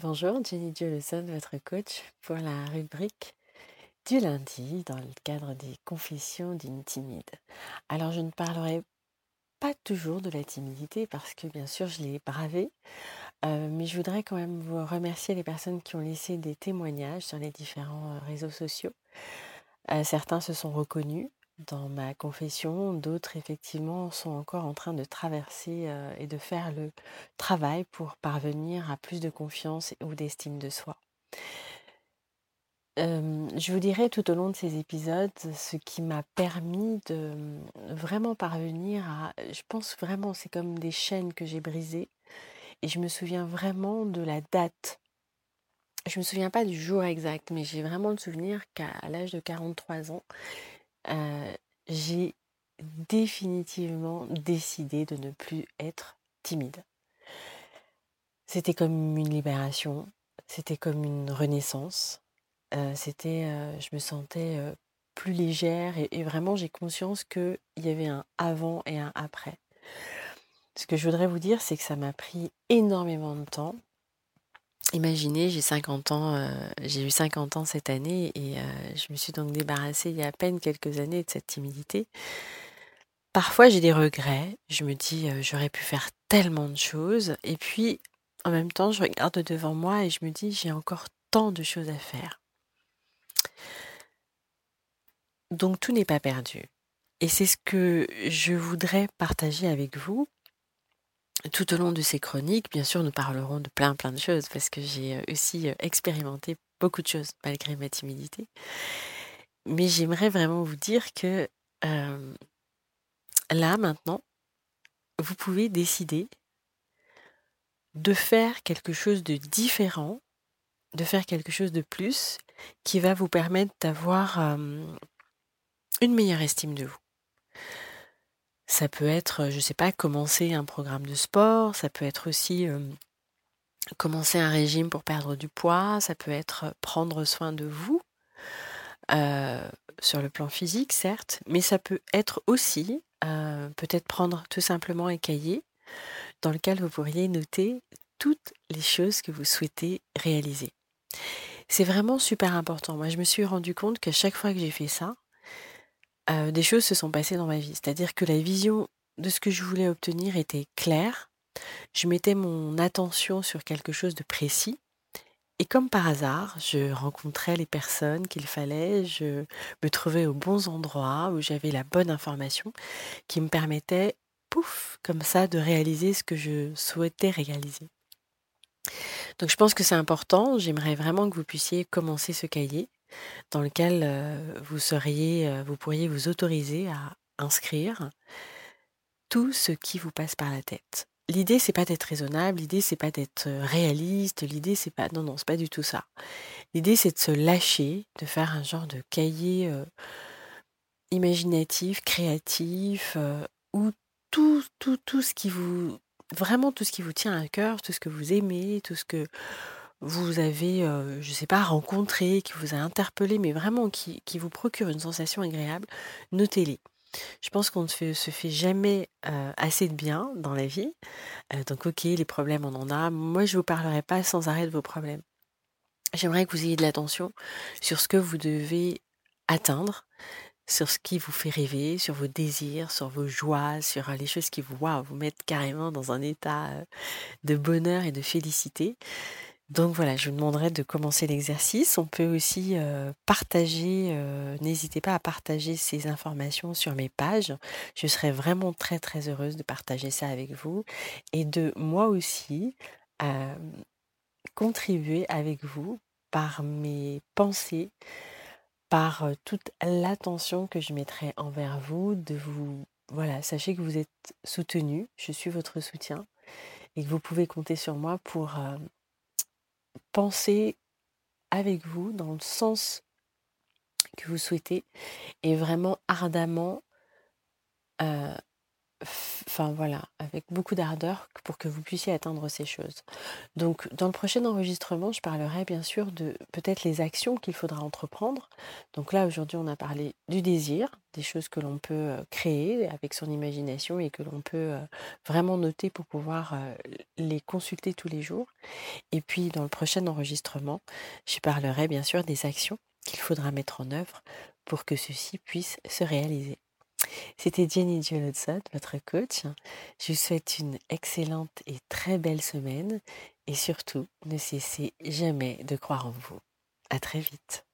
Bonjour, Jenny Jolson, votre coach pour la rubrique du lundi dans le cadre des confessions d'une timide. Alors je ne parlerai pas toujours de la timidité parce que bien sûr je l'ai bravée, euh, mais je voudrais quand même vous remercier les personnes qui ont laissé des témoignages sur les différents euh, réseaux sociaux. Euh, certains se sont reconnus dans ma confession, d'autres effectivement sont encore en train de traverser et de faire le travail pour parvenir à plus de confiance ou d'estime de soi. je vous dirai tout au long de ces épisodes ce qui m'a permis de vraiment parvenir à, je pense vraiment, c'est comme des chaînes que j'ai brisées, et je me souviens vraiment de la date. Je me souviens pas du jour exact, mais j'ai vraiment le souvenir qu'à l'âge de 43 ans, j'ai définitivement décidé de ne plus être timide. C'était comme une libération, c'était comme une renaissance, c'était, je me sentais plus légère et, et vraiment j'ai conscience qu'il y avait un avant et un après. Ce que je voudrais vous dire, c'est que ça m'a pris énormément de temps Imaginez, j'ai 50 ans, euh, j'ai eu 50 ans cette année et euh, je me suis donc débarrassée il y a à peine quelques années de cette timidité. Parfois j'ai des regrets, je me dis euh, j'aurais pu faire tellement de choses et puis en même temps je regarde devant moi et je me dis j'ai encore tant de choses à faire. Donc tout n'est pas perdu. Et c'est ce que je voudrais partager avec vous tout au long de ces chroniques, bien sûr, nous parlerons de plein plein de choses parce que j'ai euh, aussi euh, expérimenté beaucoup de choses malgré ma timidité. Mais j'aimerais vraiment vous dire que là, maintenant, vous pouvez décider de faire quelque chose de différent, de faire quelque chose de plus qui va vous permettre d'avoir une meilleure estime de vous. Ça peut être, je ne sais pas, commencer un programme de sport, ça peut être aussi commencer un régime pour perdre du poids, ça peut être prendre soin de vous, sur le plan physique, certes, mais ça peut être aussi peut-être prendre tout simplement un cahier dans lequel vous pourriez noter toutes les choses que vous souhaitez réaliser. C'est vraiment super important. Moi, je me suis rendu compte que chaque fois que j'ai fait ça, des choses se sont passées dans ma vie. C'est-à-dire que la vision de ce que je voulais obtenir était claire. Je mettais mon attention sur quelque chose de précis. Et comme par hasard, je rencontrais les personnes qu'il fallait, je me trouvais aux bons endroits où j'avais la bonne information qui me permettait, pouf, comme ça, de réaliser ce que je souhaitais réaliser. Donc je pense que c'est important, j'aimerais vraiment que vous puissiez commencer ce cahier dans lequel vous seriez, vous pourriez vous autoriser à inscrire tout ce qui vous passe par la tête. L'idée c'est pas d'être raisonnable, l'idée c'est pas d'être réaliste, l'idée c'est pas non non c'est pas du tout ça. L'idée c'est de se lâcher, de faire un genre de cahier imaginatif, créatif, où tout tout tout ce qui vous vraiment tout ce qui vous tient à cœur, tout ce que vous aimez, tout ce que vous avez, je ne sais pas, rencontré, qui vous a interpellé, mais vraiment qui, qui vous procure une sensation agréable, notez-les. Je pense qu'on ne se fait jamais assez de bien dans la vie. donc ok, les problèmes, on en a. Moi, je ne vous parlerai pas sans arrêt de vos problèmes. J'aimerais que vous ayez de l'attention sur ce que vous devez atteindre, sur ce qui vous fait rêver, sur vos désirs, sur vos joies, sur les choses qui vous, vous mettent carrément dans un état de bonheur et de félicité. Donc voilà, je vous demanderai de commencer l'exercice. On peut aussi partager, n'hésitez pas à partager ces informations sur mes pages. Je serais vraiment très très heureuse de partager ça avec vous et de moi aussi contribuer avec vous par mes pensées, par toute l'attention que je mettrai envers vous, de vous voilà, sachez que vous êtes soutenu, je suis votre soutien et que vous pouvez compter sur moi pour penser avec vous dans le sens que vous souhaitez et vraiment ardemment enfin voilà, avec beaucoup d'ardeur pour que vous puissiez atteindre ces choses. Donc dans le prochain enregistrement, je parlerai bien sûr de peut-être les actions qu'il faudra entreprendre. Donc là aujourd'hui, on a parlé du désir, des choses que l'on peut créer avec son imagination et que l'on peut vraiment noter pour pouvoir les consulter tous les jours. Et puis dans le prochain enregistrement, je parlerai bien sûr des actions qu'il faudra mettre en œuvre pour que ceci puisse se réaliser. C'était Jenny Giolotzot, votre coach. Je vous souhaite une excellente et très belle semaine et surtout, ne cessez jamais de croire en vous. À très vite.